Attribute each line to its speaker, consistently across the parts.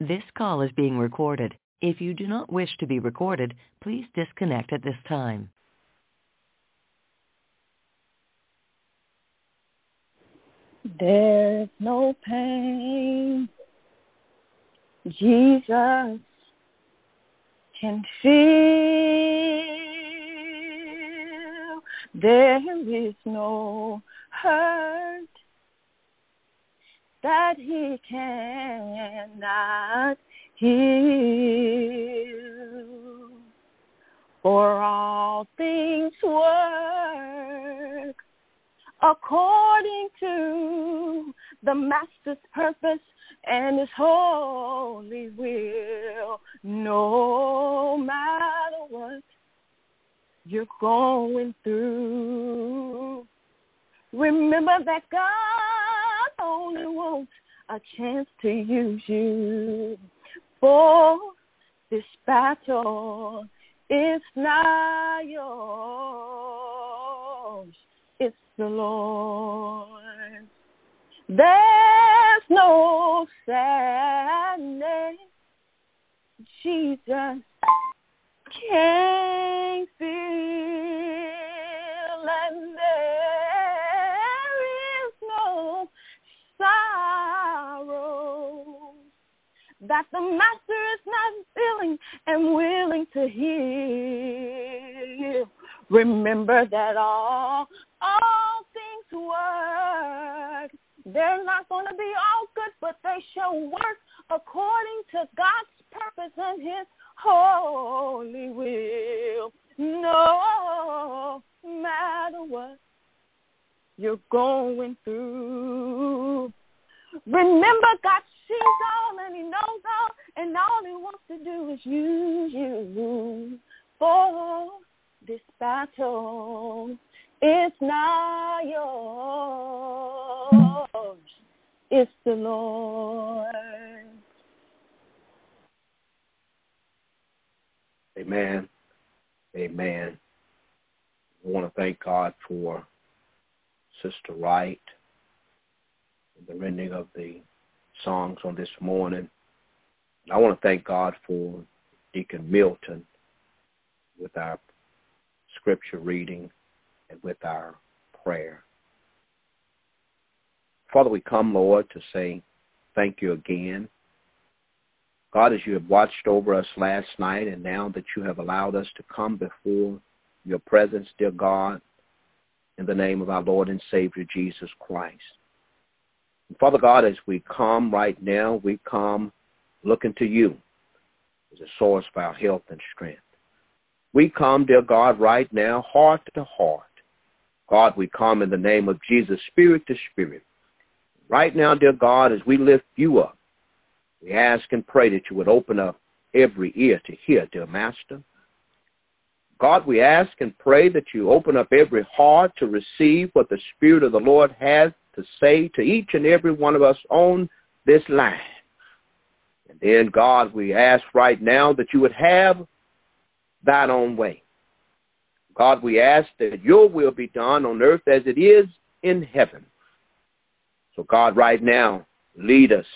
Speaker 1: This call is being recorded. If you do not wish to be recorded, please disconnect at this time.
Speaker 2: There's no pain Jesus can feel. There is no hurt that he cannot heal. For all things work according to the master's purpose and his holy will. No matter what you're going through, remember that God only wants a chance to use you. For this battle is not yours, it's the Lord. There's no sadness Jesus can't feel, that the Master is not feeling and willing to heal. Remember that all all things work they're not going to be all good, but they shall work according to God's purpose and his holy will. No matter what you're going through. Remember, God sees all and he knows all, and all he wants to do is use you for this battle. It's not yours. It's the Lord.
Speaker 3: Amen. Amen. I want to thank God for Sister Wright and the rendering of the songs on this morning. I want to thank God for Deacon Milton with our scripture reading and with our prayer. Father, we come, Lord, to say thank you again. God, as you have watched over us last night and now that you have allowed us to come before your presence, dear God, in the name of our Lord and Savior, Jesus Christ. Father God, as we come right now, we come looking to you as a source of our health and strength. We come, dear God, right now, heart to heart. God, we come in the name of Jesus, spirit to spirit. Right now, dear God, as we lift you up, we ask and pray that you would open up every ear to hear, dear Master. God, we ask and pray that you open up every heart to receive what the Spirit of the Lord has to say to each and every one of us on this line. And then, God, we ask right now that you would have thine own way. God, we ask that your will be done on earth as it is in heaven. So God, right now, lead us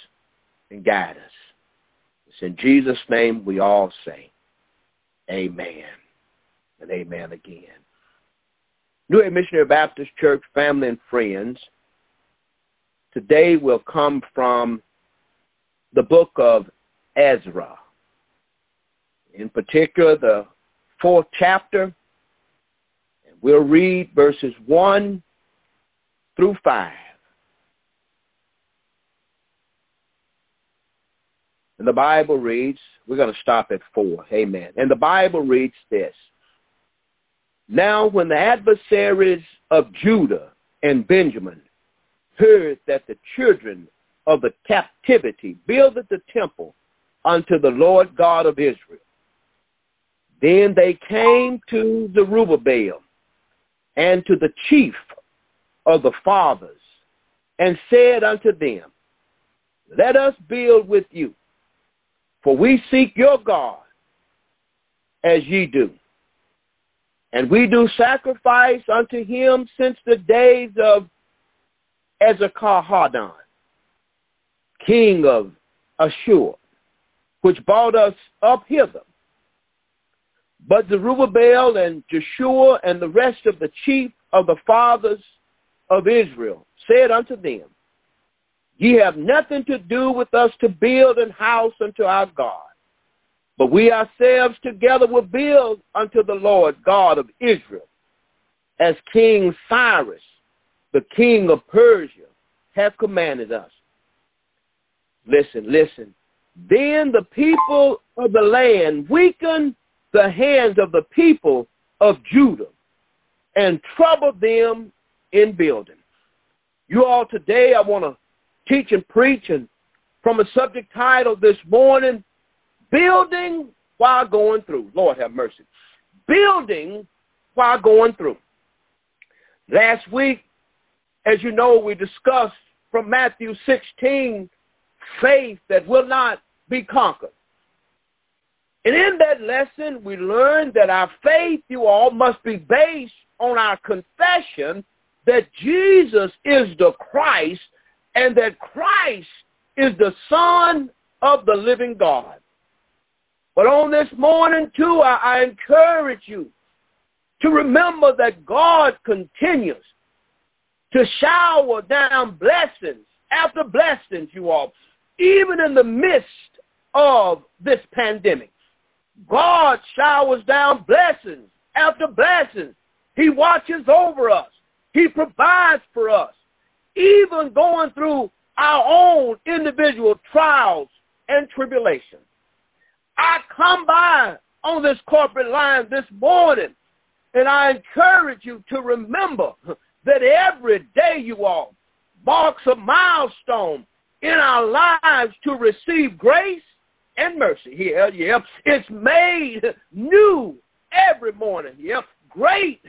Speaker 3: and guide us. It's in Jesus' name we all say, amen and amen again. New Missionary Baptist Church family and friends, today will come from the book of Ezra. In particular, the fourth chapter. And we'll read verses 1 through 5. And the Bible reads, we're going to stop at 4. Amen. And the Bible reads this. Now when the adversaries of Judah and Benjamin heard that the children of the captivity builded the temple unto the Lord God of Israel, then they came to Zerubbabel and to the chief of the fathers and said unto them, Let us build with you, for we seek your God as ye do. And we do sacrifice unto him since the days of Esarhaddon, king of Ashur. which brought us up hither. But Zerubbabel and Jeshua and the rest of the chief of the fathers of Israel said unto them, Ye have nothing to do with us to build an house unto our God. But we ourselves together will build unto the Lord God of Israel, as King Cyrus, the king of Persia, hath commanded us. Listen, listen. Then the people of the land weakened the hands of the people of Judah and troubled them in building. You all today, I want to teach and preach and from a subject title this morning, Building While Going Through. Lord have mercy. Building while going through. Last week, as you know, we discussed from Matthew 16, faith that will not be conquered. And in that lesson, we learned that our faith, you all, must be based on our confession that Jesus is the Christ and that Christ is the Son of the living God. But on this morning, too, I, I encourage you to remember that God continues to shower down blessings after blessings, you all, even in the midst of this pandemic. God showers down blessings after blessings. He watches over us. He provides for us, even going through our own individual trials and tribulations. I come by on this corporate line this morning, and I encourage you to remember that every day you all marks a milestone in our lives to receive grace and mercy. Yeah, yeah. It's made new every morning. Yeah. Great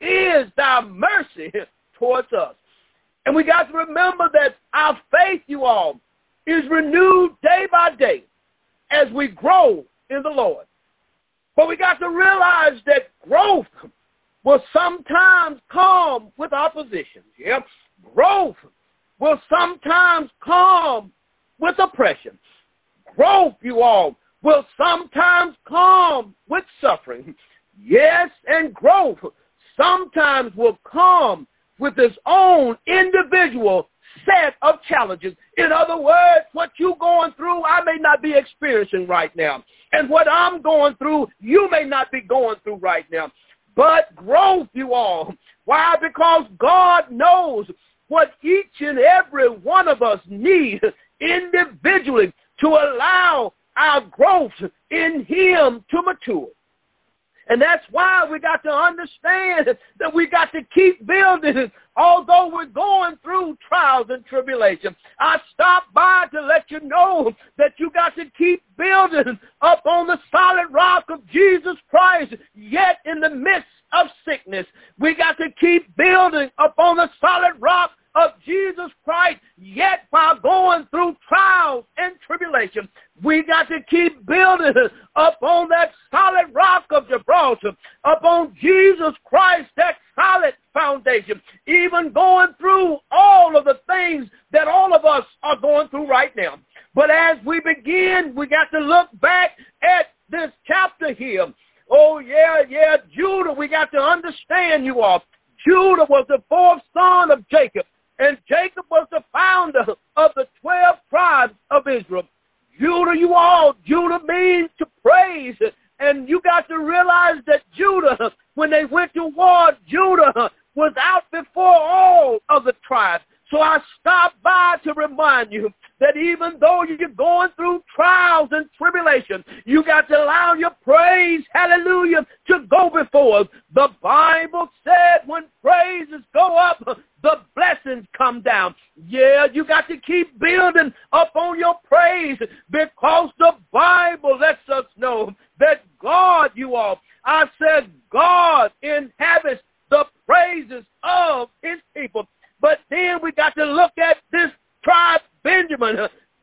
Speaker 3: is thy mercy towards us. And we got to remember that our faith, you all, is renewed day by day as we grow in the Lord. But we got to realize that growth will sometimes come with opposition. Yep. Growth will sometimes come with oppression. Growth, you all, will sometimes come with suffering. Yes, and growth sometimes will come with its own individual set of challenges. In other words, what you're going through, I may not be experiencing right now. And what I'm going through, you may not be going through right now. But growth, you all. Why? Because God knows what each and every one of us need individually to allow our growth in him to mature. And that's why we got to understand that we got to keep building although we're going through trials and tribulations. I stopped by to let you know that you got to keep building up on the solid rock of Jesus Christ, yet in the midst of sickness. We got to keep building up on the solid rock of Jesus Christ, yet while going through trials and tribulation, we got to keep building up on that solid rock of Gibraltar, upon Jesus Christ, that solid foundation, even going through all of the things that all of us are going through right now. But as we begin, we got to look back at this chapter here. Oh, yeah, yeah, Judah, we got to understand you all. Judah was the fourth son of Jacob. And Jacob was the founder of the 12 tribes of Israel. Judah, you all, Judah means to praise. And you got to realize that Judah, when they went to war, Judah was out before all of the tribes. So I stop by to remind you that even though you're going through trials and tribulations, you got to allow your praise, hallelujah, to go before. The Bible said when praises go up, the blessings come down. Yeah, you got to keep building up on your praise because the Bible lets us know that God, you all, I said God inhabits the praises of his people. But then we got to look at this tribe, Benjamin.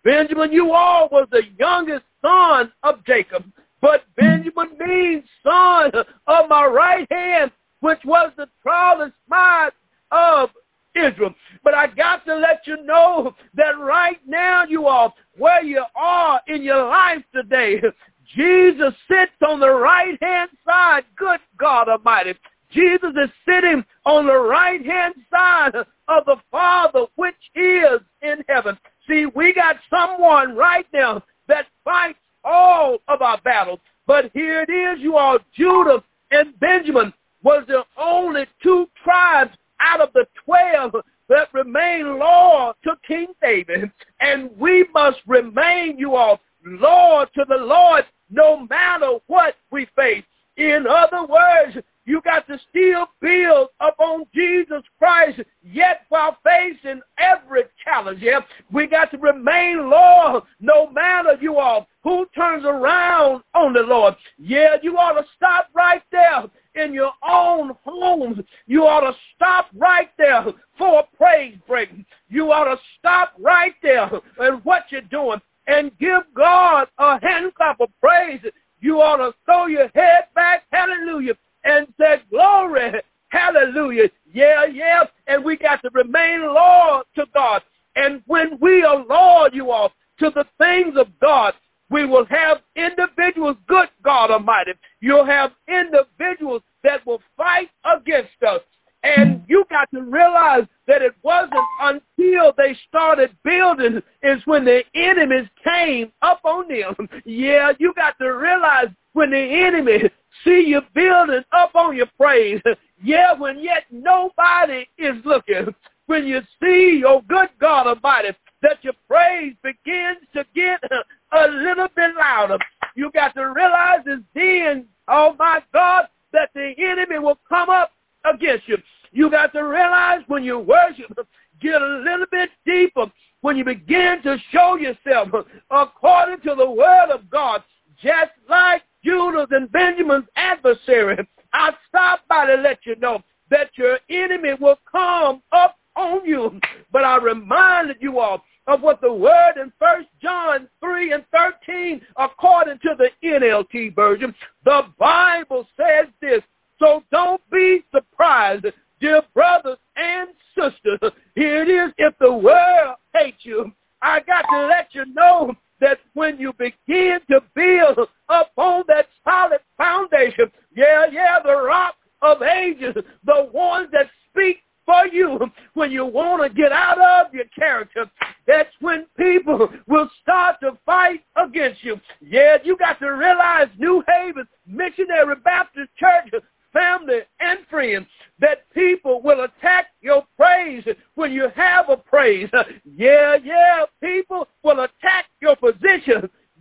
Speaker 3: Benjamin, you all was the youngest son of Jacob. But Benjamin means son of my right hand, which was the tallest spine of Israel. But I got to let you know that right now you are where you are in your life today. Jesus sits on the right-hand side. Good God Almighty. Jesus is sitting on the right-hand side of the Father, which is in heaven. See, we got someone right now that fights all of our battles. But here it is, you all, Judah and Benjamin was the only two tribes out of the 12 that remained loyal to King David. And we must remain, you all, loyal to the Lord no matter what we face. In other words, you got to still build upon Jesus Christ, yet while facing every challenge. Yeah, we got to remain loyal, no matter you are who turns around on the Lord. Yeah, you ought to stop right there in your own homes. You ought to stop right there for a praise break. You ought to stop right there and what you're doing and give God a hand clap of praise. You ought to throw your head back, hallelujah, and said, glory, hallelujah. Yeah, yeah, and we got to remain loyal to God. And when we are loyal, you all, to the things of God, we will have individuals, good God Almighty. You'll have individuals that will fight against us. And you got to realize that it wasn't until they started building is when the enemies came up on them. Yeah, you got to realize when the enemy see you building up on your praise. Yeah, when yet nobody is looking. When you see, oh good God Almighty, that your praise begins to get a little bit louder. You got to realize it's then, oh my God, that the enemy will come up against you. You got to realize when you worship, get a little bit deeper. When you begin to show yourself according to the word of God, just like Judah's and Benjamin's adversary, I stop by to let you know that your enemy will come up on you. But I reminded you all of what the word in First John 3 and 13, according to the NLT version, the Bible says this. So don't be surprised, dear brothers and sisters. Here it is. If the world hates you, I got to let you know that when you begin to build upon that solid foundation, yeah, yeah, the rock of ages, the ones that speak for you when you want to get out of your character. That's when people will start to fight against you. Yeah, you got to realize New Haven Missionary Baptist Church family and friends that people will attack your praise when you have a praise. Yeah, yeah, people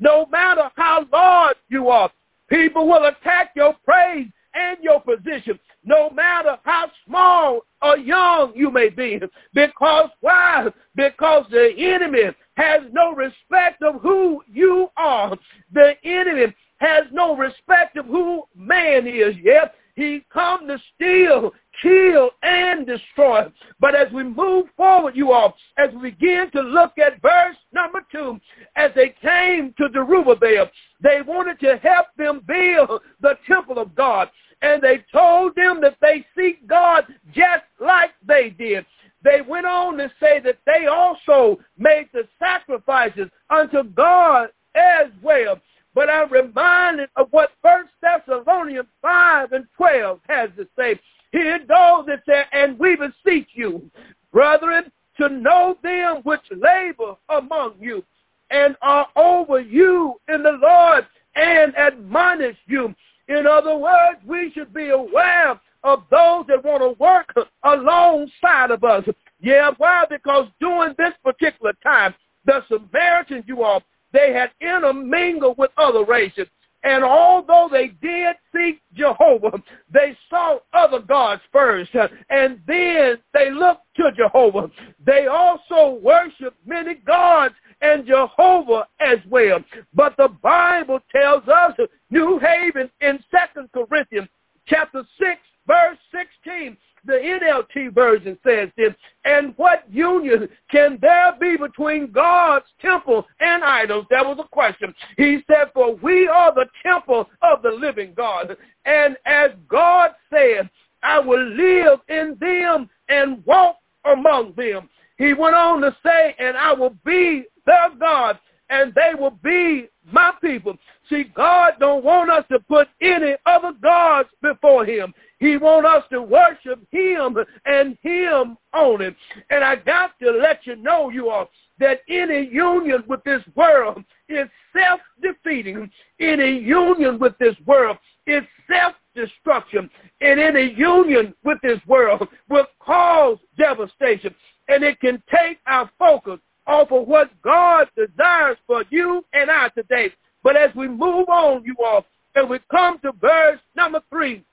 Speaker 3: no matter how large you are. People will attack your praise and your position no matter how small or young you may be. Because why? Because the enemy has no respect of who you are. The enemy has no respect of who man is. Yes, he come to steal, kill, and destroy. But as we move forward, you all, as we begin to look at verse number two, as they came to Zerubbabel, they wanted to help them build the temple of God and they told them that they seek God just like they did. They went on to say that they also made the sacrifices unto God as well. But I'm reminded of what First Thessalonians 5 and 12 has to say. Here goes it says, and we beseech you, brethren, to know them which labor among you and are over you in the Lord and admonish you in other words, we should be aware of those that want to work alongside of us. Yeah, why? Because during this particular time, the Samaritans, you all, they had intermingled with other races. And although they did seek Jehovah, they sought other gods first, and then they looked to Jehovah. They also worshiped many gods and Jehovah as well. But the Bible tells us, New Haven in Second Corinthians chapter 6, verse 16, the NLT version says this, and what union can there be between God's temple and idols? That was a question. He said, for we are the temple of the living God. And as God said, I will live in them and walk among them. He went on to say, and I will be their God, and they will be my people. See, God don't want us to put any other gods before him. He want us to worship him and him only. And I got to let you know, you all, that any union with this world is self-defeating. Any union with this world is self-destruction. And any union with this world will cause devastation. And it can take our focus off of what God desires for you and I today. But as we move on, you all, and we come to verse number three,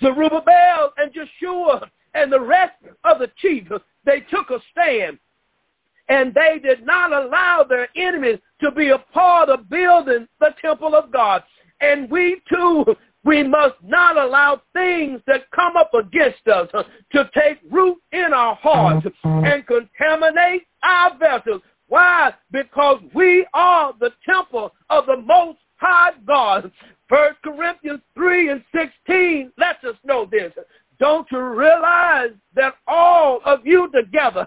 Speaker 3: Zerubbabel and Joshua and the rest of the chiefs, they took a stand and they did not allow their enemies to be a part of building the temple of God. And we too, we must not allow things that come up against us to take root in our hearts and contaminate our vessels. Why? Because we are the temple of the Most High God. First Corinthians 3 and 16 lets us know this. Don't you realize that all of you together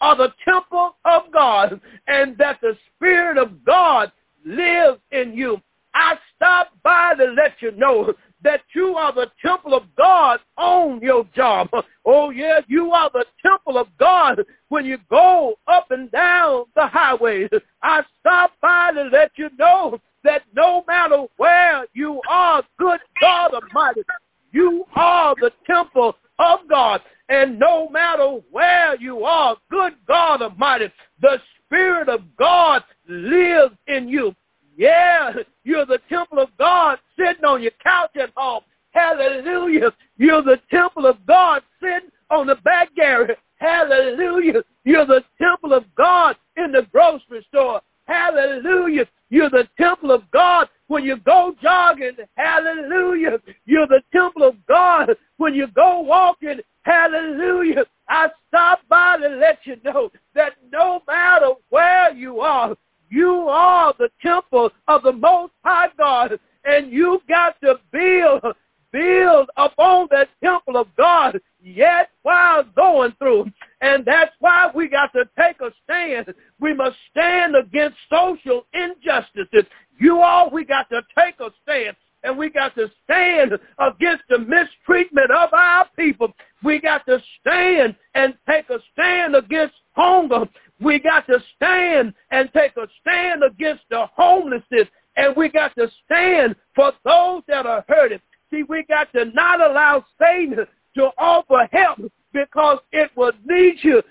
Speaker 3: are the temple of God and that the Spirit of God lives in you? I stopped by to let you know that you are the temple of God on your job. Oh, yes, you are the temple of God when you go up and down the highways. I stopped by to let you know that no matter where you are, good God Almighty, you are the temple of God. And no matter where you are, good God Almighty, the Spirit of God lives in you. Yeah, you're the temple of God sitting on your couch at home. Hallelujah. You're the temple of God sitting on the back garret. Hallelujah. You're the temple of God in the grocery store. Hallelujah. You're the temple of God when you go jogging. Hallelujah. You're the temple of God when you go walking. Hallelujah. I stop by to let you know that no matter where you are, you are the temple of the Most High God, and you got to build, build upon that temple of God yet while going through. And that's why we got to take a stand. We must stand against social injustices. You all, we got to take a stand. And we got to stand against the mistreatment of our people. We got to stand and take a stand against hunger. We got to stand and take a stand against the homelessness. And we got to stand for those that are hurting. See, we got to not allow Satan to offer help because it will lead you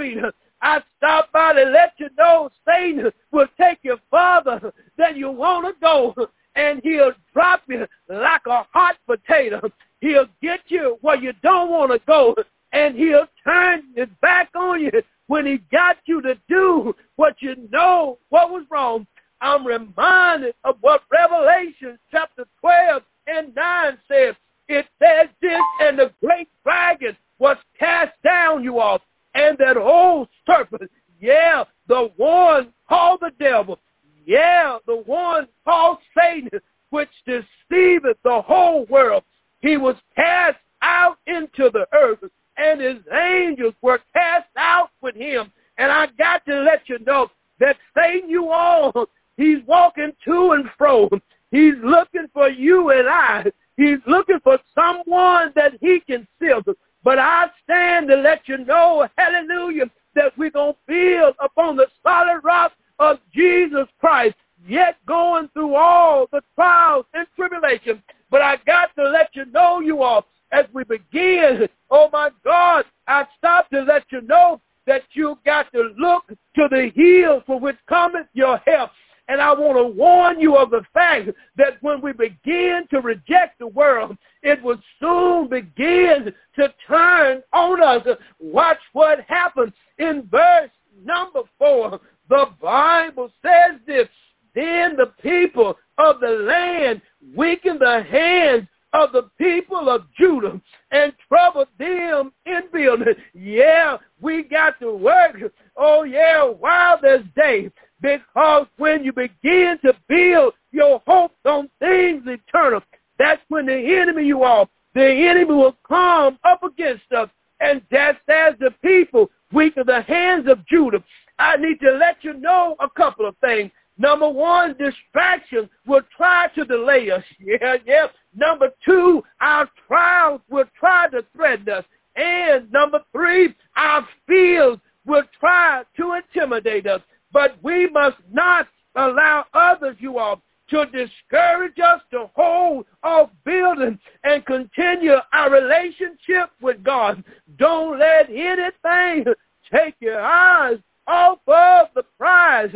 Speaker 3: street. I stopped by to let you know Satan will take you farther than you want to go, and he'll drop you like a hot potato. He'll get you where you don't want to go, and he'll turn his back on you when he got you to do what you know what was wrong. I'm reminded of what Revelation chapter 12 and 9 says. It says this, and the great dragon was cast down, you all, and that old serpent, yeah, the one called the devil, yeah, the one called Satan, which deceiveth the whole world. He was cast out into the earth, and his angels were cast out with him. And I got to let you know that Satan, you all, he's walking to and fro. He's looking for you and I He's looking for someone that he can sift. But I stand to let you know, hallelujah, that we're going to build upon the solid rock of Jesus Christ, yet going through all the trials and tribulations. But I got to let you know, you all, as we begin, oh my God, I stop to let you know that you got to look to the hills for which cometh your help. And I want to warn you of the fact that when we begin to reject the world, it will soon begin to turn on us. Watch what happens in verse number four. The Bible says this, then the people of the land weakened the hands of the people of Judah and troubled them in building. Yeah, we got to work. Oh, yeah, while there's day. Because when you begin to build your hopes on things eternal, that's when the enemy you are, the enemy will come up against us. And just as the people weaken the hands of Judah, I need to let you know a couple of things. Number one, distractions will try to delay us. Yeah, yeah. Number two, our trials will try to threaten us. And number three, our fears will try to intimidate us. But we must not allow others, you all, to discourage us to hold off building and continue our relationship with God. Don't let anything take your eyes off of the prize.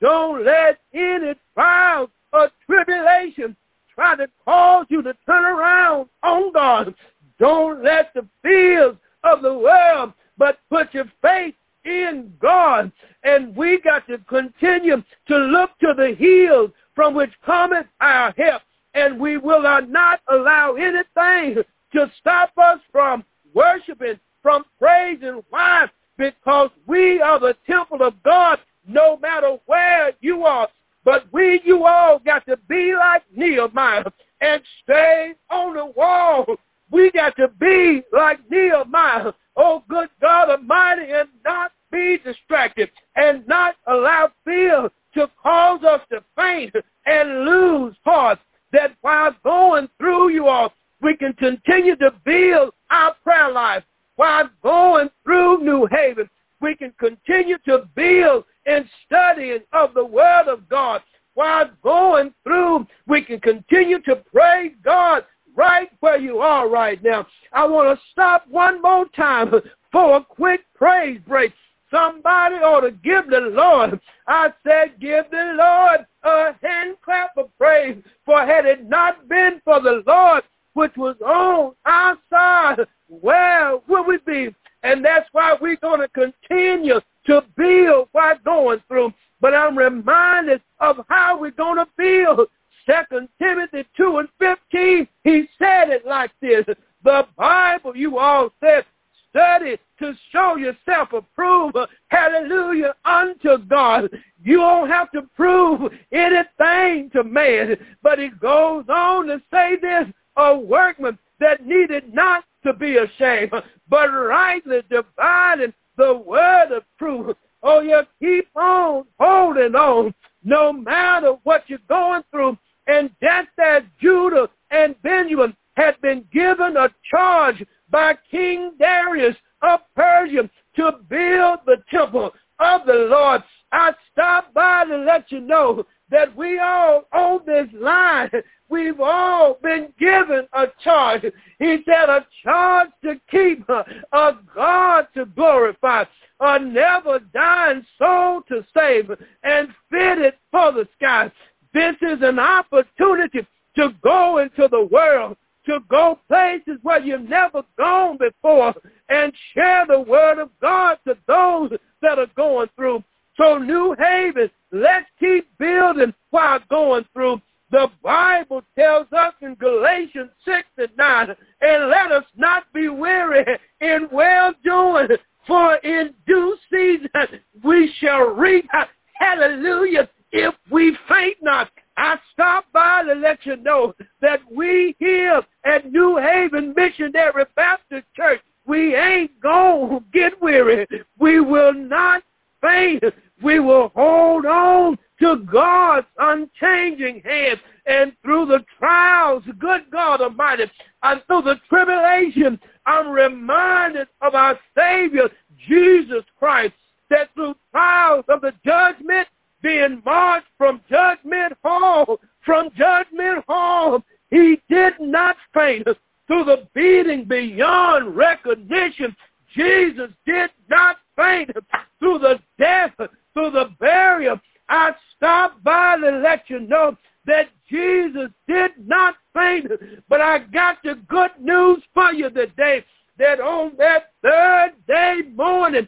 Speaker 3: Don't let any trials or tribulation try to cause you to turn around on God. Don't let the fears of the world, but put your faith in God. And we got to continue to look to the hills from which cometh our help. And we will not allow anything to stop us from worshiping, from praising. Why? Because we are the temple of God no matter where you are. But we, you all, got to be like Nehemiah and stay on the wall. We got to be like Nehemiah. Oh, good God Almighty, and not be distracted and not allow fear to cause us to faint and lose heart. That while going through you all, we can continue to build our prayer life. While going through New Haven, we can continue to build and studying of the Word of God. While going through, we can continue to praise God right where you are right now. I want to stop one more time for a quick praise break. Somebody ought to give the Lord. I said, give the Lord a hand clap of praise. For had it not been for the Lord, which was on our side, where would we be? And that's why we're going to continue to build while going through. But I'm reminded of how we're going to build. Second Timothy 2 and 15, he said it like this. The Bible, you all said, study to show yourself approved, hallelujah, unto God. You don't have to prove anything to man. But he goes on to say this, a workman that needed not to be ashamed, but rightly dividing the word of truth. Oh, you keep on holding on no matter what you're going through. And just as Judah and Benjamin had been given a charge by King Darius of Persia to build the temple of the Lord, I stopped by to let you know that we all on this line, we've all been given a charge. He said a charge to keep, a God to glorify, a never dying soul to save, and fitted for the sky. This is an opportunity to go into the world, to go places where you've never gone before, and share the word of God to those that are going through. So New Haven, let's keep building while going through. The Bible tells us in Galatians 6 and 9, and let us not be weary in well-doing, for in due season we shall reap, hallelujah, if we faint not. I stopped by to let you know that we here at New Haven Missionary Baptist Church, we ain't going to get weary. We will not faint we will hold on to God's unchanging hand. And through the trials, good God Almighty, and through the tribulation, I'm reminded of our Savior, Jesus Christ, that through trials of the judgment, being marched from judgment hall, from judgment hall, he did not faint. Through the beating beyond recognition, Jesus did not faint. Through the death through the burial, I stopped by to let you know that Jesus did not faint. But I got the good news for you today that on that third day morning,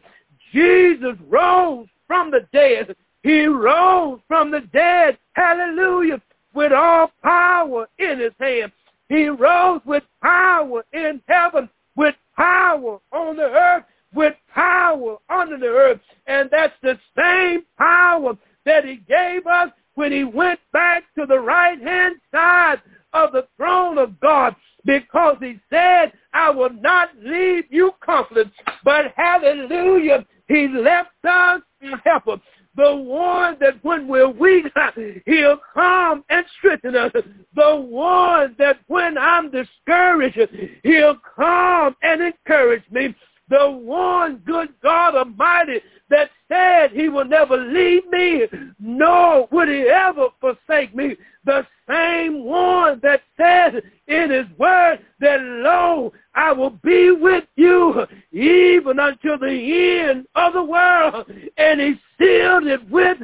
Speaker 3: Jesus rose from the dead. He rose from the dead. Hallelujah. With all power in his hand. He rose with power in heaven, with power on the earth with power under the earth. And that's the same power that he gave us when he went back to the right-hand side of the throne of God because he said, I will not leave you comfortless, but hallelujah, He left us a helper the one that when we're weak, he'll come and strengthen us. The one that when I'm discouraged, he'll come and encourage me. The one good God Almighty that said he will never leave me, nor would he ever forsake me. The same one that said in his word that, lo, I will be with you even until the end of the world. And he sealed it with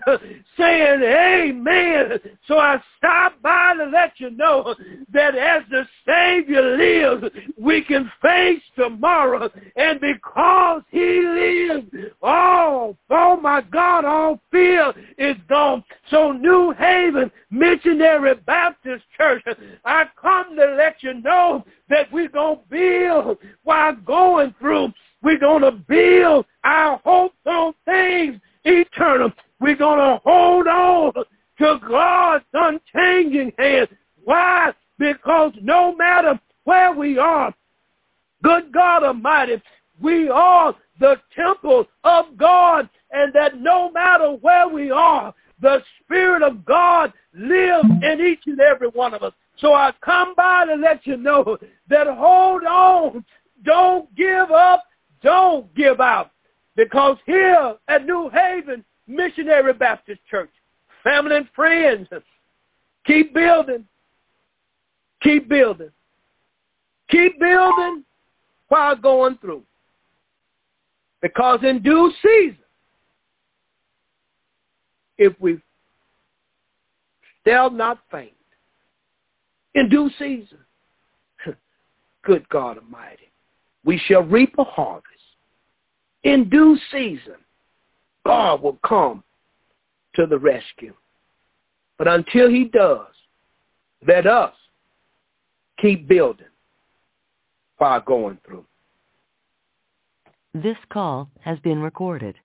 Speaker 3: saying, Amen. So I stop by to let you know that as the Savior lives, we can face tomorrow. And because he lives, all, oh my God, all fear is gone. So New Haven Missionary Baptist Church, I come to let you know that we're going to build while going through. We're going to build our hopes on things eternal. We're going to hold on to God's unchanging hand. Why? Because no matter where we are, good God Almighty, we are the temple of God and that no matter where we are, the Spirit of God lives in each and every one of us. So I come by to let you know that hold on. Don't give up. Don't give out. Because here at New Haven Missionary Baptist Church, family and friends, keep building. Keep building. Keep building while going through. Because in due season, if we shall not faint, in due season, good God Almighty, we shall reap a harvest. In due season, God will come to the rescue. But until he does, let us keep building while going through.
Speaker 1: This call has been recorded.